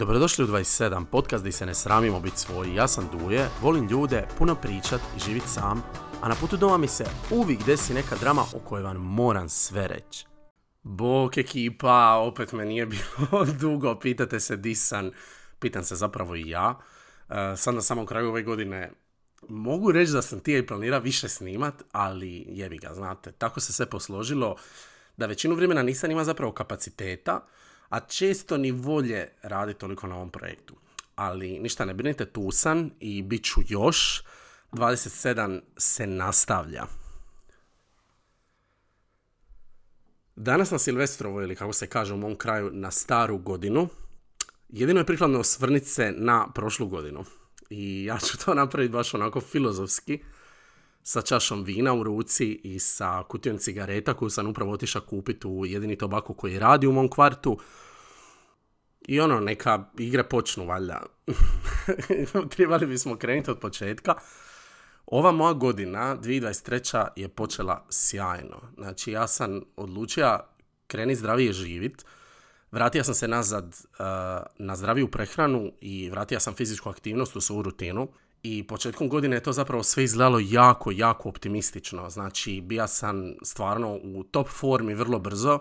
Dobrodošli u 27, podcast gdje se ne sramimo biti svoji. Ja sam Duje, volim ljude, puno pričat i živit sam, a na putu doma mi se uvijek desi neka drama o kojoj vam moram sve reći. Bok ekipa, opet me nije bilo dugo, pitate se di sam, pitam se zapravo i ja. Uh, sad na samom kraju ove godine mogu reći da sam tije i planira više snimat, ali jebi ga, znate, tako se sve posložilo da većinu vremena nisam ima zapravo kapaciteta, a često ni volje radi toliko na ovom projektu. Ali ništa ne brinite, tu sam i bit ću još. 27 se nastavlja. Danas na Silvestrovo, ili kako se kaže u mom kraju, na staru godinu, jedino je prikladno osvrniti se na prošlu godinu. I ja ću to napraviti baš onako filozofski, sa čašom vina u ruci i sa kutijom cigareta koju sam upravo otišao kupiti u jedini tobaku koji radi u mom kvartu. I ono, neka igre počnu, valjda. Trebali bismo krenuti od početka. Ova moja godina, 2023. je počela sjajno. Znači, ja sam odlučio kreni zdravije živit. Vratio sam se nazad uh, na zdraviju prehranu i vratio sam fizičku aktivnost u svoju rutinu. I početkom godine je to zapravo sve izgledalo jako, jako optimistično. Znači, bija sam stvarno u top formi vrlo brzo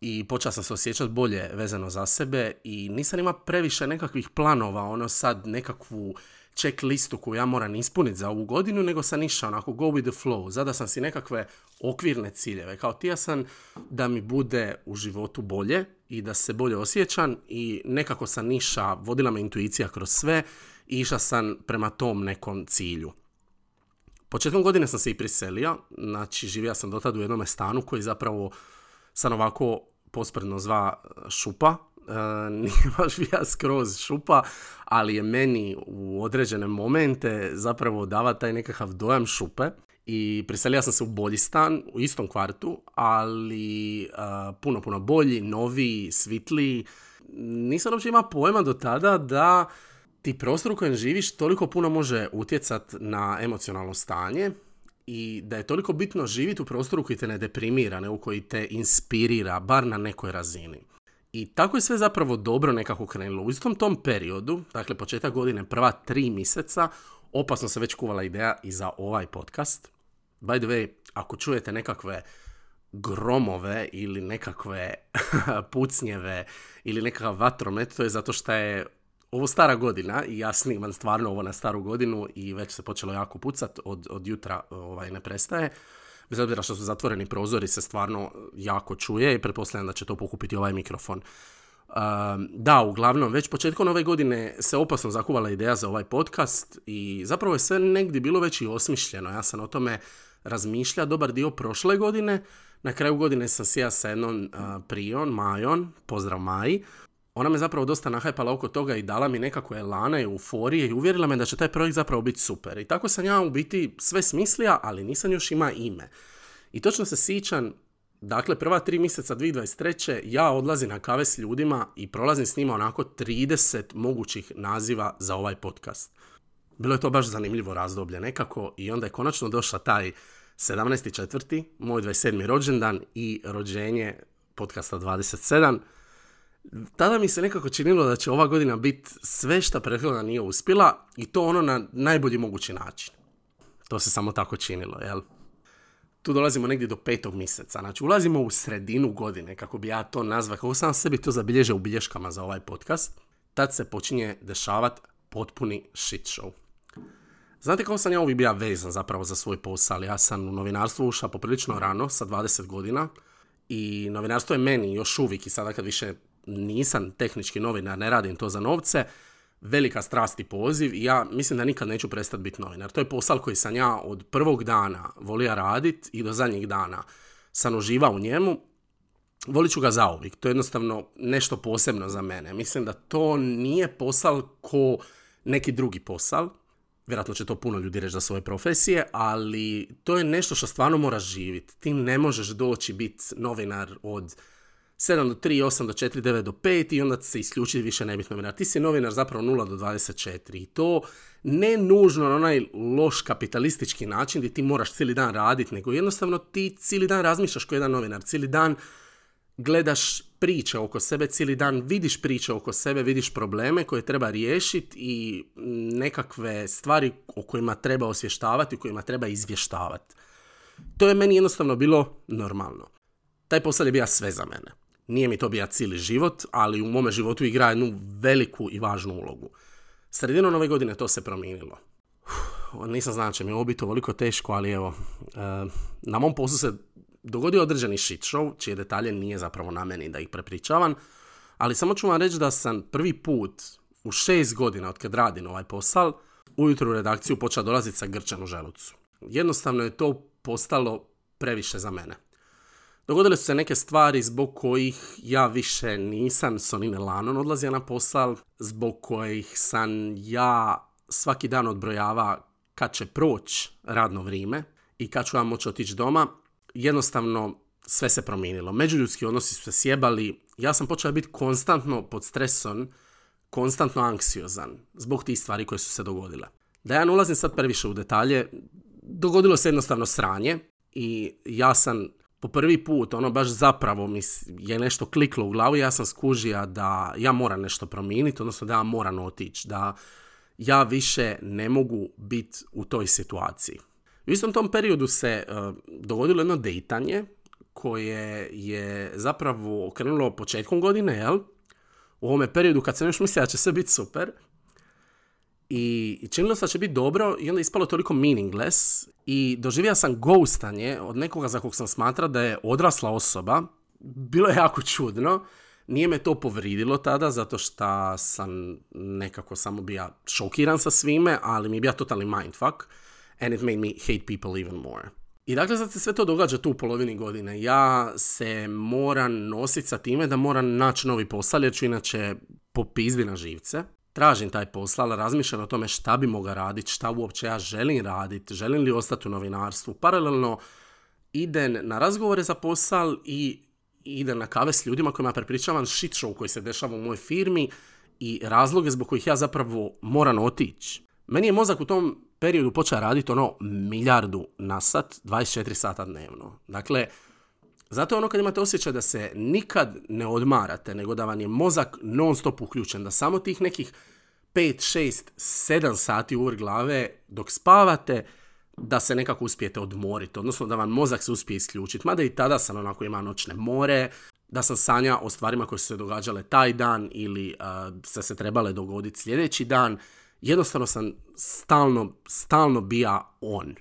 i počeo sam se osjećati bolje vezano za sebe i nisam ima previše nekakvih planova, ono sad nekakvu check listu koju ja moram ispuniti za ovu godinu, nego sam išao onako go with the flow. Zada sam si nekakve okvirne ciljeve. Kao tija sam da mi bude u životu bolje i da se bolje osjećam i nekako sam niša, vodila me intuicija kroz sve i išao sam prema tom nekom cilju. Početkom godine sam se i priselio, znači živio sam dotad u jednom stanu koji zapravo sam ovako pospredno zva šupa, e, nije baš bija skroz šupa, ali je meni u određene momente zapravo dava taj nekakav dojam šupe i priselio sam se u bolji stan, u istom kvartu, ali e, puno, puno bolji, noviji, svitliji. Nisam uopće imao pojma do tada da ti prostor u kojem živiš toliko puno može utjecat na emocionalno stanje i da je toliko bitno živjeti u prostoru koji te ne deprimira, nego koji te inspirira, bar na nekoj razini. I tako je sve zapravo dobro nekako krenulo. U istom tom periodu, dakle početak godine, prva tri mjeseca, opasno se već kuvala ideja i za ovaj podcast. By the way, ako čujete nekakve gromove ili nekakve pucnjeve ili nekakav vatromet, to je zato što je ovo stara godina i ja snimam stvarno ovo na staru godinu i već se počelo jako pucat, od, od jutra ovaj, ne prestaje. Bez obzira što su zatvoreni prozori se stvarno jako čuje i pretpostavljam da će to pokupiti ovaj mikrofon. da, uglavnom, već početkom ove godine se opasno zakuvala ideja za ovaj podcast i zapravo je sve negdje bilo već i osmišljeno. Ja sam o tome razmišlja dobar dio prošle godine. Na kraju godine sam sija sa jednom prijon, Majon, pozdrav Maji, ona me zapravo dosta nahajpala oko toga i dala mi nekakve elana i euforije i uvjerila me da će taj projekt zapravo biti super. I tako sam ja u biti sve smislija, ali nisam još ima ime. I točno se sićam, dakle prva tri mjeseca 2023. ja odlazim na kave s ljudima i prolazim s njima onako 30 mogućih naziva za ovaj podcast. Bilo je to baš zanimljivo razdoblje nekako i onda je konačno došla taj 17.4. moj 27. rođendan i rođenje podcasta 27 tada mi se nekako činilo da će ova godina biti sve što prethodna nije uspjela i to ono na najbolji mogući način. To se samo tako činilo, jel? Tu dolazimo negdje do petog mjeseca, znači ulazimo u sredinu godine, kako bi ja to nazvao, kako sam sebi to zabilježio u bilješkama za ovaj podcast, tad se počinje dešavati potpuni shit show. Znate kako sam ja uvijek bio vezan zapravo za svoj posao, ja sam u novinarstvo ušao poprilično rano, sa 20 godina, i novinarstvo je meni još uvijek i sada kad više nisam tehnički novinar, ne radim to za novce, velika strast i poziv i ja mislim da nikad neću prestati biti novinar. To je posao koji sam ja od prvog dana volio radit i do zadnjih dana sam uživao u njemu. Volit ću ga zauvijek. To je jednostavno nešto posebno za mene. Mislim da to nije posao ko neki drugi posao. Vjerojatno će to puno ljudi reći za svoje profesije, ali to je nešto što stvarno moraš živjeti. Ti ne možeš doći biti novinar od 7 do 3, 8 do 4, 9 do 5 i onda se isključiti više ne novinar. Ti si novinar zapravo 0 do 24 i to ne nužno na onaj loš kapitalistički način gdje ti moraš cijeli dan raditi, nego jednostavno ti cijeli dan razmišljaš kao jedan novinar, cijeli dan gledaš priče oko sebe cijeli dan, vidiš priče oko sebe, vidiš probleme koje treba riješiti i nekakve stvari o kojima treba osvještavati, o kojima treba izvještavati. To je meni jednostavno bilo normalno. Taj posao je bio sve za mene. Nije mi to bio cijeli život, ali u mome životu igra jednu veliku i važnu ulogu. Sredinom nove godine to se promijenilo. nisam znao će mi ovo biti ovoliko teško, ali evo, e, na mom poslu se dogodio određeni shit show, čije detalje nije zapravo na meni da ih prepričavam, ali samo ću vam reći da sam prvi put u šest godina od kad radim ovaj posao, ujutro u redakciju počeo dolaziti sa grčan u želucu. Jednostavno je to postalo previše za mene. Dogodile su se neke stvari zbog kojih ja više nisam s onime lanon odlazio na posao, zbog kojih sam ja svaki dan odbrojava kad će proći radno vrijeme i kad ću vam moći otići doma. Jednostavno sve se promijenilo. Međuljudski odnosi su se sjebali. Ja sam počeo biti konstantno pod stresom, konstantno anksiozan zbog tih stvari koje su se dogodile. Da ja ne ulazim sad previše u detalje, dogodilo se jednostavno sranje i ja sam po prvi put, ono baš zapravo mi je nešto kliklo u glavu, ja sam skužija da ja moram nešto promijeniti, odnosno da ja moram otići, da ja više ne mogu biti u toj situaciji. U istom tom periodu se uh, dogodilo jedno dejtanje koje je zapravo krenulo početkom godine, jel? U ovome periodu kad sam još mislio da će sve biti super, i činilo se da će biti dobro i onda je ispalo toliko meaningless i doživio sam ghostanje od nekoga za kog sam smatrao da je odrasla osoba. Bilo je jako čudno. Nije me to povridilo tada zato što sam nekako samo bio šokiran sa svime, ali mi je bio totalni mindfuck and it made me hate people even more. I dakle, sad se sve to događa tu u polovini godine. Ja se moram nositi sa time da moram naći novi posao, inače popizdi na živce tražim taj posao, razmišljam o tome šta bi mogao raditi, šta uopće ja želim raditi, želim li ostati u novinarstvu. Paralelno idem na razgovore za posao i idem na kave s ljudima kojima prepričavam shit show koji se dešava u mojoj firmi i razloge zbog kojih ja zapravo moram otići. Meni je mozak u tom periodu počeo raditi ono milijardu na sat, 24 sata dnevno. Dakle, zato ono kad imate osjećaj da se nikad ne odmarate, nego da vam je mozak non stop uključen, da samo tih nekih 5, 6, 7 sati uvr glave dok spavate, da se nekako uspijete odmoriti, odnosno da vam mozak se uspije isključiti. Mada i tada sam onako imao noćne more, da sam sanja o stvarima koje su se događale taj dan ili uh, se se trebale dogoditi sljedeći dan. Jednostavno sam stalno, stalno bija on.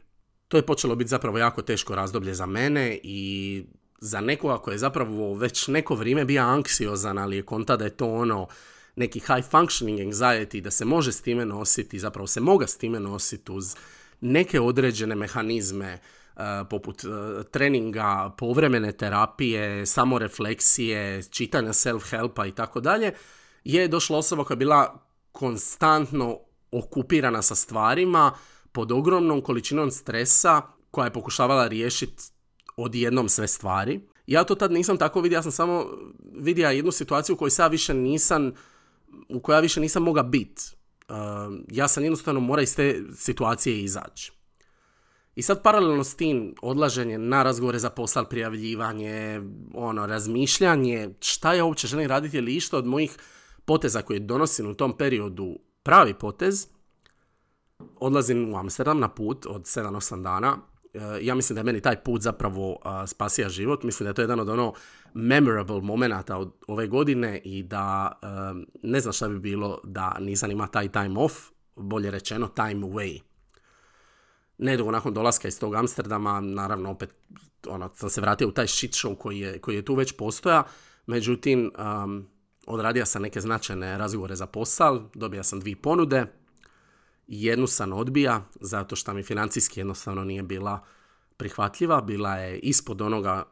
To je počelo biti zapravo jako teško razdoblje za mene i za nekoga koji je zapravo već neko vrijeme bio anksiozan, ali je konta da je to ono neki high functioning anxiety, da se može s time nositi, zapravo se moga s time nositi uz neke određene mehanizme uh, poput uh, treninga, povremene terapije, samorefleksije, čitanja self-helpa i tako dalje, je došla osoba koja je bila konstantno okupirana sa stvarima pod ogromnom količinom stresa koja je pokušavala riješiti odjednom sve stvari. Ja to tad nisam tako vidio, ja sam samo vidio jednu situaciju u kojoj ja više nisam, u kojoj ja više nisam moga biti. Uh, ja sam jednostavno mora iz te situacije izaći. I sad paralelno s tim odlaženje na razgovore za posao, prijavljivanje, ono, razmišljanje, šta ja uopće želim raditi ili išta od mojih poteza koje donosim u tom periodu pravi potez, odlazim u Amsterdam na put od 7-8 dana ja mislim da je meni taj put zapravo spasija život. Mislim da je to jedan od ono memorable momenata od ove godine i da ne znam šta bi bilo da nisam ima taj time off, bolje rečeno time away. Nedugo nakon dolaska iz tog Amsterdama, naravno opet ono, sam se vratio u taj shit show koji je, koji je tu već postoja, međutim um, odradio sam neke značajne razgovore za posao, dobio sam dvije ponude, jednu sam odbija zato što mi financijski jednostavno nije bila prihvatljiva, bila je ispod onoga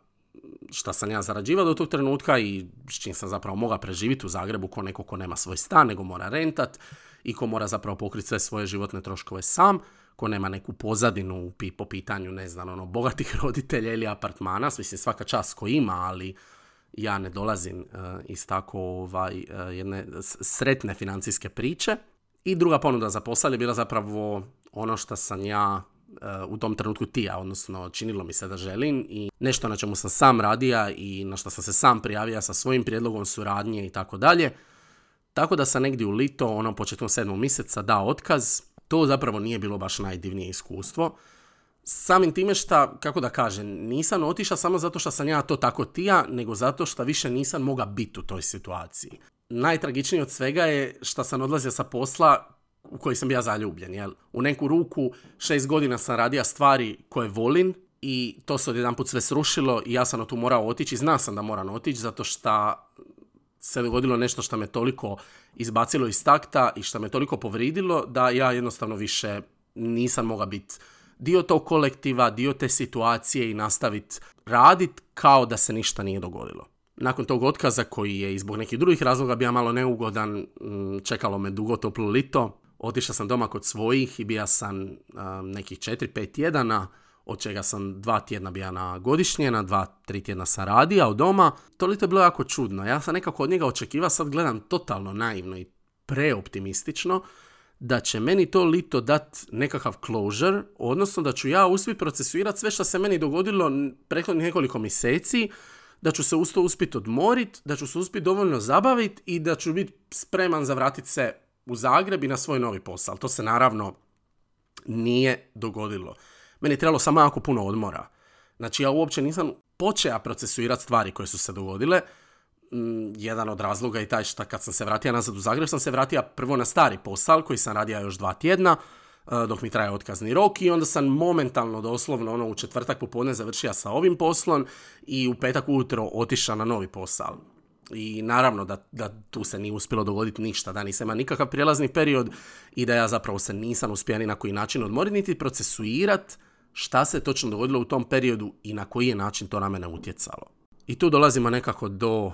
što sam ja zarađivao do tog trenutka i s čim sam zapravo mogao preživjeti u Zagrebu ko neko ko nema svoj stan, nego mora rentat i ko mora zapravo pokriti sve svoje životne troškove sam, ko nema neku pozadinu po pitanju, ne znam, ono, bogatih roditelja ili apartmana, mislim svaka čast ko ima, ali ja ne dolazim uh, iz tako ovaj, uh, jedne sretne financijske priče. I druga ponuda za posao je bila zapravo ono što sam ja u tom trenutku tija, odnosno činilo mi se da želim i nešto na čemu sam sam radija i na što sam se sam prijavio sa svojim prijedlogom suradnje i tako dalje. Tako da sam negdje u lito, ono početkom sedmog mjeseca dao otkaz. To zapravo nije bilo baš najdivnije iskustvo. Samim time šta, kako da kažem, nisam otišao samo zato što sam ja to tako tija, nego zato što više nisam moga biti u toj situaciji. Najtragičnije od svega je što sam odlazio sa posla u koji sam ja zaljubljen. Jel? U neku ruku šest godina sam radio stvari koje volim i to se odjedan put sve srušilo i ja sam tu morao otići. Zna sam da moram otići zato što se dogodilo nešto što me toliko izbacilo iz takta i što me toliko povridilo da ja jednostavno više nisam mogao biti dio tog kolektiva, dio te situacije i nastaviti radit kao da se ništa nije dogodilo. Nakon tog otkaza koji je zbog nekih drugih razloga bio malo neugodan, čekalo me dugo toplo lito, otišao sam doma kod svojih i bio sam nekih 4-5 tjedana, od čega sam dva tjedna bio na godišnje, na dva, tri tjedna sam radija od doma. To lito je bilo jako čudno. Ja sam nekako od njega očekivao, sad gledam totalno naivno i preoptimistično, da će meni to lito dat nekakav closure, odnosno da ću ja uspjeti procesuirati sve što se meni dogodilo prethodnih nekoliko mjeseci, da ću se usto uspjeti odmorit, da ću se uspjeti dovoljno zabaviti i da ću biti spreman za vratiti se u Zagreb i na svoj novi posao. To se naravno nije dogodilo. Meni je trebalo samo jako puno odmora. Znači ja uopće nisam počeo procesuirati stvari koje su se dogodile. Mm, jedan od razloga je taj što kad sam se vratio nazad u Zagreb sam se vratio prvo na stari posao koji sam radio još dva tjedna dok mi traje otkazni rok i onda sam momentalno doslovno ono u četvrtak popodne završio sa ovim poslom i u petak ujutro otišao na novi posao. I naravno da, da tu se nije uspjelo dogoditi ništa, da nisam imao nikakav prijelazni period i da ja zapravo se nisam uspio ni na koji način odmoriti niti procesuirati šta se točno dogodilo u tom periodu i na koji je način to na mene utjecalo. I tu dolazimo nekako do uh,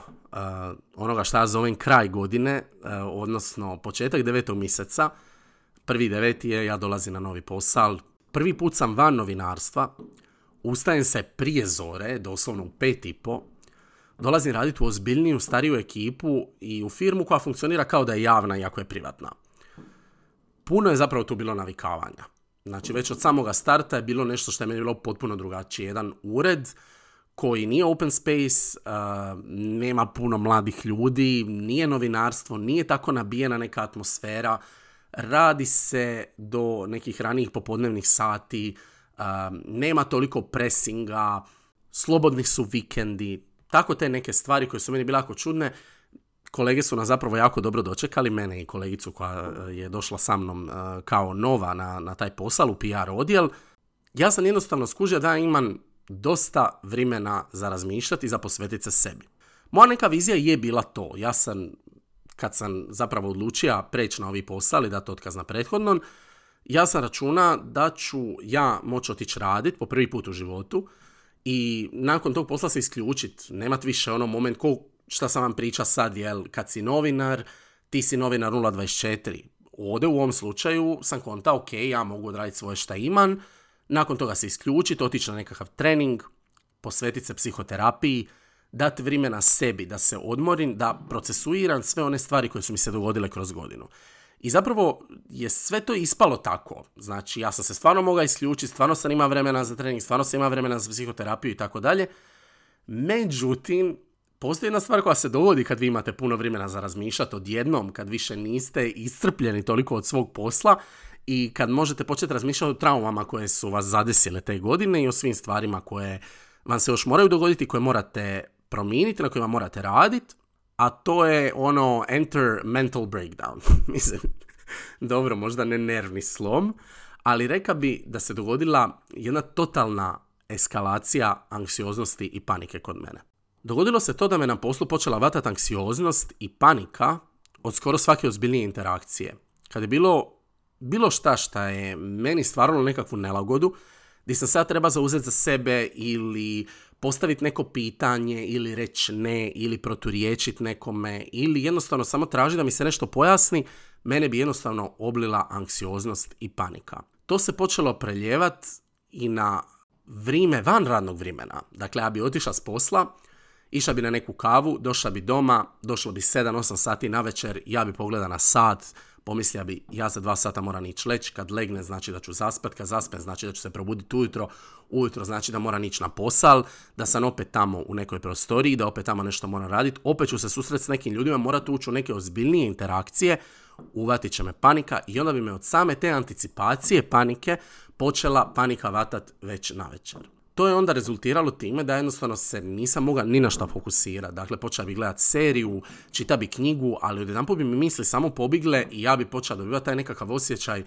onoga šta ja zovem kraj godine, uh, odnosno početak devetog mjeseca. Prvi deveti je, ja dolazim na novi posao. Prvi put sam van novinarstva, ustajem se prije zore, doslovno u pet i po, dolazim raditi u ozbiljniju, stariju ekipu i u firmu koja funkcionira kao da je javna iako je privatna. Puno je zapravo tu bilo navikavanja. Znači već od samoga starta je bilo nešto što je meni bilo potpuno drugačije. Jedan ured koji nije open space, uh, nema puno mladih ljudi, nije novinarstvo, nije tako nabijena neka atmosfera, radi se do nekih ranijih popodnevnih sati, uh, nema toliko presinga, slobodni su vikendi, tako te neke stvari koje su meni bile jako čudne kolege su nas zapravo jako dobro dočekali, mene i kolegicu koja e, je došla sa mnom e, kao nova na, na taj posao u PR odjel. Ja sam jednostavno skužio da imam dosta vremena za razmišljati i za posvetiti se sebi. Moja neka vizija je bila to. Ja sam, kad sam zapravo odlučio preći na ovi posao i dati otkaz na prethodnom, ja sam računa da ću ja moći otići raditi po prvi put u životu i nakon tog posla se isključiti. Nemat više ono moment ko šta sam vam priča sad, jel, kad si novinar, ti si novinar 024. Ovdje u ovom slučaju sam konta, ok, ja mogu odraditi svoje šta imam, nakon toga se isključiti, otići na nekakav trening, posvetiti se psihoterapiji, dati vremena sebi da se odmorim, da procesuiram sve one stvari koje su mi se dogodile kroz godinu. I zapravo je sve to ispalo tako. Znači, ja sam se stvarno mogao isključiti, stvarno sam imao vremena za trening, stvarno sam imao vremena za psihoterapiju i tako dalje. Međutim, Postoji jedna stvar koja se dogodi kad vi imate puno vremena za razmišljati odjednom, kad više niste iscrpljeni toliko od svog posla i kad možete početi razmišljati o traumama koje su vas zadesile te godine i o svim stvarima koje vam se još moraju dogoditi, koje morate promijeniti, na kojima morate raditi, a to je ono enter mental breakdown. Mislim, dobro, možda ne nervni slom, ali reka bi da se dogodila jedna totalna eskalacija anksioznosti i panike kod mene. Dogodilo se to da me na poslu počela vatati anksioznost i panika od skoro svake ozbiljnije interakcije. Kad je bilo bilo šta šta je meni stvaralo nekakvu nelagodu, gdje sam sad treba zauzeti za sebe ili postaviti neko pitanje ili reći ne ili proturiječiti nekome ili jednostavno samo traži da mi se nešto pojasni, mene bi jednostavno oblila anksioznost i panika. To se počelo preljevat i na vrijeme van radnog vremena. Dakle, ja bi otišla s posla, Išla bi na neku kavu, došla bi doma, došlo bi 7-8 sati na večer, ja bi pogledala na sat, pomislio bi ja za dva sata moram ići leć, kad legne znači da ću zaspat, kad zaspem znači da ću se probuditi ujutro, ujutro znači da moram ići na posal, da sam opet tamo u nekoj prostoriji, da opet tamo nešto moram raditi, opet ću se susreti s nekim ljudima, morat ući u neke ozbiljnije interakcije, uvatit će me panika i onda bi me od same te anticipacije panike počela panika vatat već na večer to je onda rezultiralo time da jednostavno se nisam mogao ni na šta fokusirati. Dakle, počeo bi gledati seriju, čita bi knjigu, ali odjedanput bi mi misli samo pobigle i ja bi počeo dobivati taj nekakav osjećaj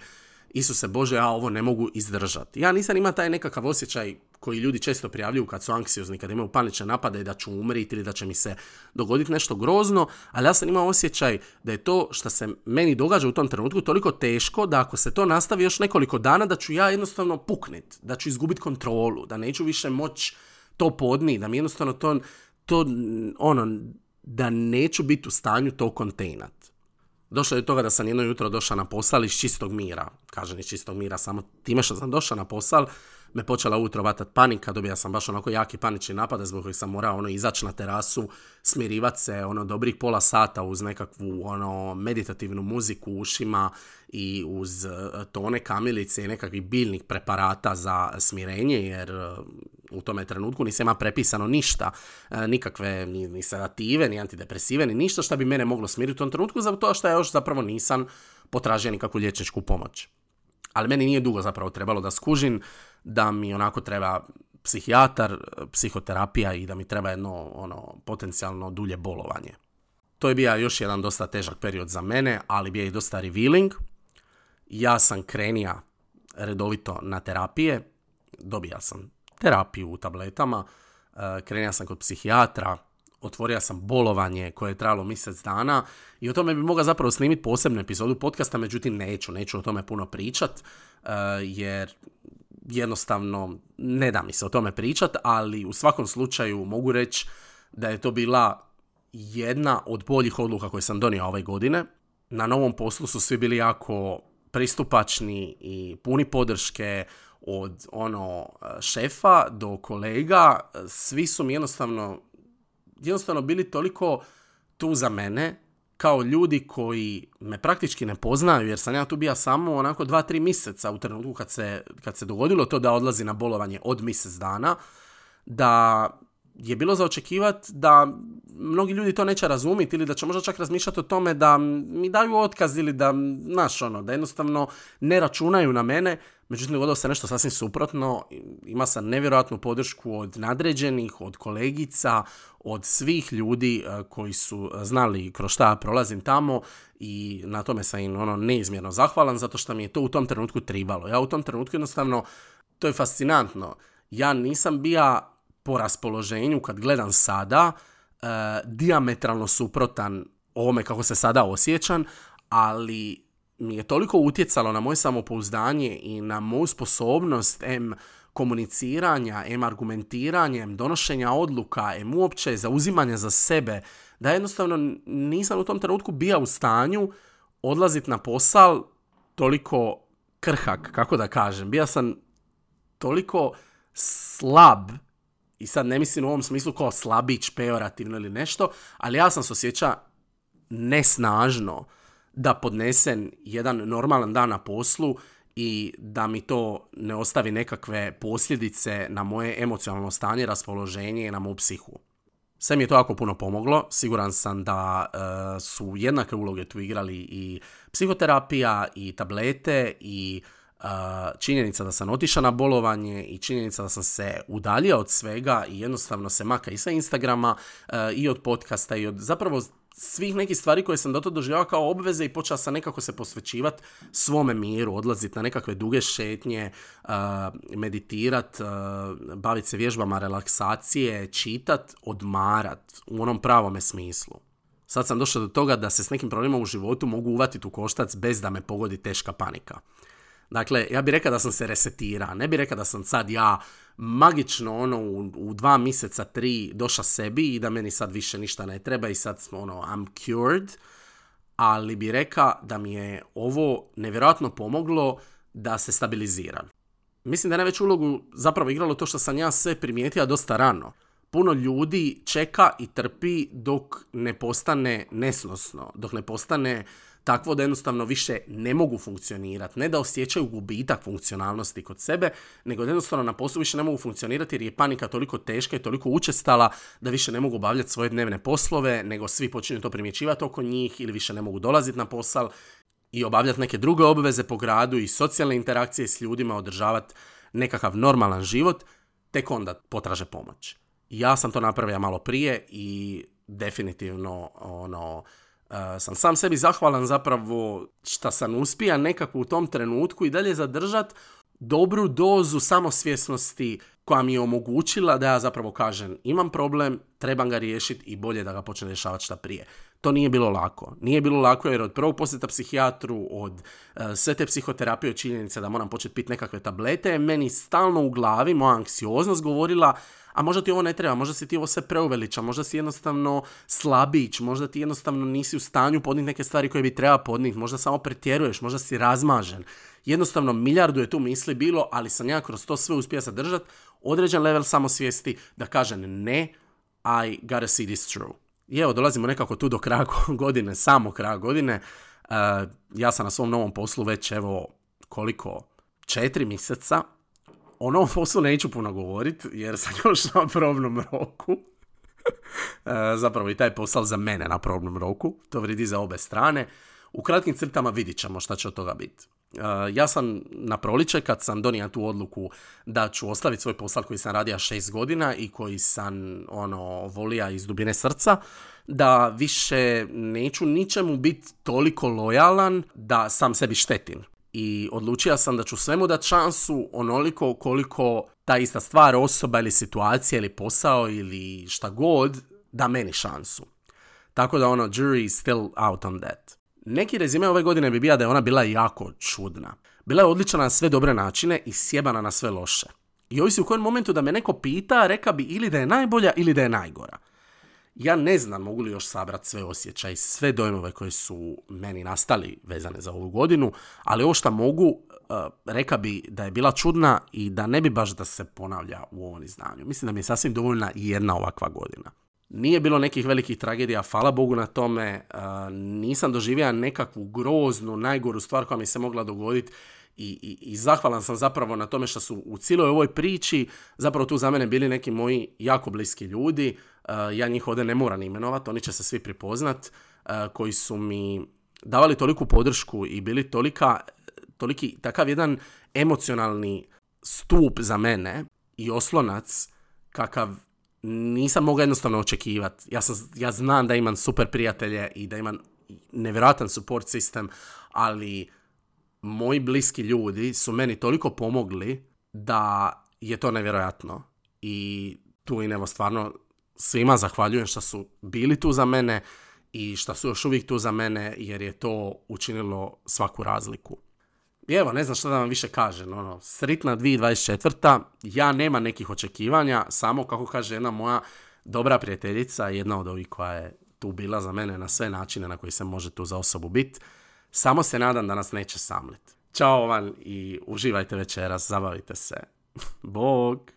Isuse Bože, ja ovo ne mogu izdržati. Ja nisam imao taj nekakav osjećaj koji ljudi često prijavljuju kad su anksiozni, kad imaju panične napade da ću umriti ili da će mi se dogoditi nešto grozno, ali ja sam imao osjećaj da je to što se meni događa u tom trenutku toliko teško da ako se to nastavi još nekoliko dana da ću ja jednostavno puknit, da ću izgubiti kontrolu, da neću više moći to podni, da mi jednostavno to, to ono, da neću biti u stanju to kontejnat. Došlo je do toga da sam jedno jutro došao na posal iz čistog mira. Kažem iz čistog mira, samo time što sam došao na posal, me počela ujutro vatat panika, dobija sam baš onako jaki panični napad zbog kojih sam morao ono izaći na terasu, smirivati se ono dobrih pola sata uz nekakvu ono meditativnu muziku u ušima i uz e, tone kamilice i nekakvih biljnih preparata za smirenje jer e, u tome trenutku nisam ima prepisano ništa, e, nikakve ni, ni sedative, ni antidepresive, ni ništa što bi mene moglo smiriti u tom trenutku, zato što ja još zapravo nisam potražio nikakvu liječničku pomoć. Ali meni nije dugo zapravo trebalo da skužim da mi onako treba psihijatar, psihoterapija i da mi treba jedno ono potencijalno dulje bolovanje. To je bio još jedan dosta težak period za mene, ali bio i dosta revealing. Ja sam krenija redovito na terapije, dobija sam terapiju u tabletama, e, krenija sam kod psihijatra, otvorio sam bolovanje koje je trajalo mjesec dana i o tome bi mogao zapravo snimiti posebnu epizodu podcasta, međutim neću, neću o tome puno pričat, e, jer jednostavno ne da mi se o tome pričat, ali u svakom slučaju mogu reći da je to bila jedna od boljih odluka koje sam donio ove godine. Na novom poslu su svi bili jako pristupačni i puni podrške od ono šefa do kolega. Svi su mi jednostavno, jednostavno bili toliko tu za mene kao ljudi koji me praktički ne poznaju, jer sam ja tu bio samo onako dva, tri mjeseca u trenutku kad se, kad se dogodilo to da odlazi na bolovanje od mjesec dana, da je bilo za očekivati da mnogi ljudi to neće razumjeti ili da će možda čak razmišljati o tome da mi daju otkaz ili da, znaš, ono, da jednostavno ne računaju na mene. Međutim, dogodilo se nešto sasvim suprotno. Ima sam nevjerojatnu podršku od nadređenih, od kolegica, od svih ljudi e, koji su znali kroz šta prolazim tamo i na tome sam im ono neizmjerno zahvalan zato što mi je to u tom trenutku tribalo. Ja u tom trenutku jednostavno, to je fascinantno. Ja nisam bio po raspoloženju kad gledam sada uh, diametralno suprotan ovome kako se sada osjećam, ali mi je toliko utjecalo na moje samopouzdanje i na moju sposobnost em komuniciranja, em argumentiranjem, donošenja odluka, em uopće zauzimanja za sebe, da jednostavno nisam u tom trenutku bio u stanju odlaziti na posal toliko krhak, kako da kažem. Bio sam toliko slab i sad ne mislim u ovom smislu kao slabić, pejorativno ili nešto, ali ja sam se osjeća nesnažno da podnesem jedan normalan dan na poslu i da mi to ne ostavi nekakve posljedice na moje emocionalno stanje, raspoloženje i na moju psihu. Sve mi je to jako puno pomoglo. Siguran sam da e, su jednake uloge tu igrali i psihoterapija i tablete i činjenica da sam otišao na bolovanje i činjenica da sam se udaljio od svega i jednostavno se maka i sa Instagrama i od podcasta i od zapravo svih nekih stvari koje sam do tada doživljavao kao obveze i počeo sam nekako se posvećivati svome miru, odlaziti na nekakve duge šetnje, meditirat, baviti se vježbama relaksacije, čitat, odmarat u onom pravome smislu. Sad sam došao do toga da se s nekim problemima u životu mogu uvatiti u koštac bez da me pogodi teška panika. Dakle, ja bih rekao da sam se resetira, ne bih rekao da sam sad ja magično ono u, u dva mjeseca, tri došao sebi i da meni sad više ništa ne treba i sad smo ono I'm cured, ali bi rekao da mi je ovo nevjerojatno pomoglo da se stabiliziram. Mislim da je najveću ulogu zapravo igralo to što sam ja sve primijetio dosta rano. Puno ljudi čeka i trpi dok ne postane nesnosno, dok ne postane takvo da jednostavno više ne mogu funkcionirati. Ne da osjećaju gubitak funkcionalnosti kod sebe, nego jednostavno na poslu više ne mogu funkcionirati jer je panika toliko teška i toliko učestala da više ne mogu obavljati svoje dnevne poslove, nego svi počinju to primjećivati oko njih ili više ne mogu dolaziti na posal i obavljati neke druge obveze po gradu i socijalne interakcije s ljudima, održavati nekakav normalan život, tek onda potraže pomoć. Ja sam to napravio malo prije i definitivno ono, sam sam sebi zahvalan zapravo što sam uspija nekako u tom trenutku i dalje zadržat dobru dozu samosvjesnosti koja mi je omogućila da ja zapravo kažem imam problem, trebam ga riješiti i bolje da ga počnem rješavati šta prije. To nije bilo lako. Nije bilo lako jer od prvog posjeta psihijatru, od uh, sve te psihoterapije od činjenice da moram početi piti nekakve tablete, meni stalno u glavi moja anksioznost govorila a možda ti ovo ne treba, možda si ti ovo sve preuveliča, možda si jednostavno slabić, možda ti jednostavno nisi u stanju podnijeti neke stvari koje bi treba podnijeti, možda samo pretjeruješ, možda si razmažen. Jednostavno milijardu je tu misli bilo, ali sam ja kroz to sve uspio zadržati određen level samosvijesti da kažem ne, I gotta see this true. I evo, dolazimo nekako tu do kraja godine, samo kraja godine. Uh, ja sam na svom novom poslu već, evo, koliko? Četiri mjeseca. O novom poslu neću puno govorit, jer sam još na probnom roku. Uh, zapravo i taj posao za mene na probnom roku. To vridi za obe strane. U kratkim crtama vidit ćemo šta će od toga biti. Uh, ja sam na proliče kad sam donio tu odluku da ću ostaviti svoj posao koji sam radio šest godina i koji sam ono volija iz dubine srca, da više neću ničemu biti toliko lojalan da sam sebi štetim. I odlučio sam da ću svemu dati šansu onoliko koliko ta ista stvar, osoba ili situacija ili posao ili šta god da meni šansu. Tako da ono, jury is still out on that. Neki rezime ove godine bi bila da je ona bila jako čudna. Bila je odlična na sve dobre načine i sjebana na sve loše. I ovisi u kojem momentu da me neko pita, reka bi ili da je najbolja ili da je najgora. Ja ne znam mogu li još sabrati sve osjećaje, sve dojmove koje su meni nastali vezane za ovu godinu, ali ovo što mogu, uh, reka bi da je bila čudna i da ne bi baš da se ponavlja u ovom izdanju. Mislim da mi je sasvim dovoljna jedna ovakva godina. Nije bilo nekih velikih tragedija, hvala Bogu na tome. nisam doživio nekakvu groznu, najgoru stvar koja mi se mogla dogoditi i, i, i zahvalan sam zapravo na tome što su u cijeloj ovoj priči zapravo tu za mene bili neki moji jako bliski ljudi. ja njih ovdje ne moram imenovati, oni će se svi prepoznat, koji su mi davali toliku podršku i bili tolika, toliki takav jedan emocionalni stup za mene i oslonac kakav nisam mogao jednostavno očekivati. Ja, sam, ja znam da imam super prijatelje i da imam nevjerojatan support sistem, ali moji bliski ljudi su meni toliko pomogli da je to nevjerojatno. I tu i nevo stvarno svima zahvaljujem što su bili tu za mene i što su još uvijek tu za mene jer je to učinilo svaku razliku. I evo, ne znam što da vam više kažem, ono, sritna 2024. Ja nema nekih očekivanja, samo kako kaže jedna moja dobra prijateljica, jedna od ovih koja je tu bila za mene na sve načine na koji se može tu za osobu biti. Samo se nadam da nas neće samlit. Ćao vam i uživajte večeras, zabavite se. Bog!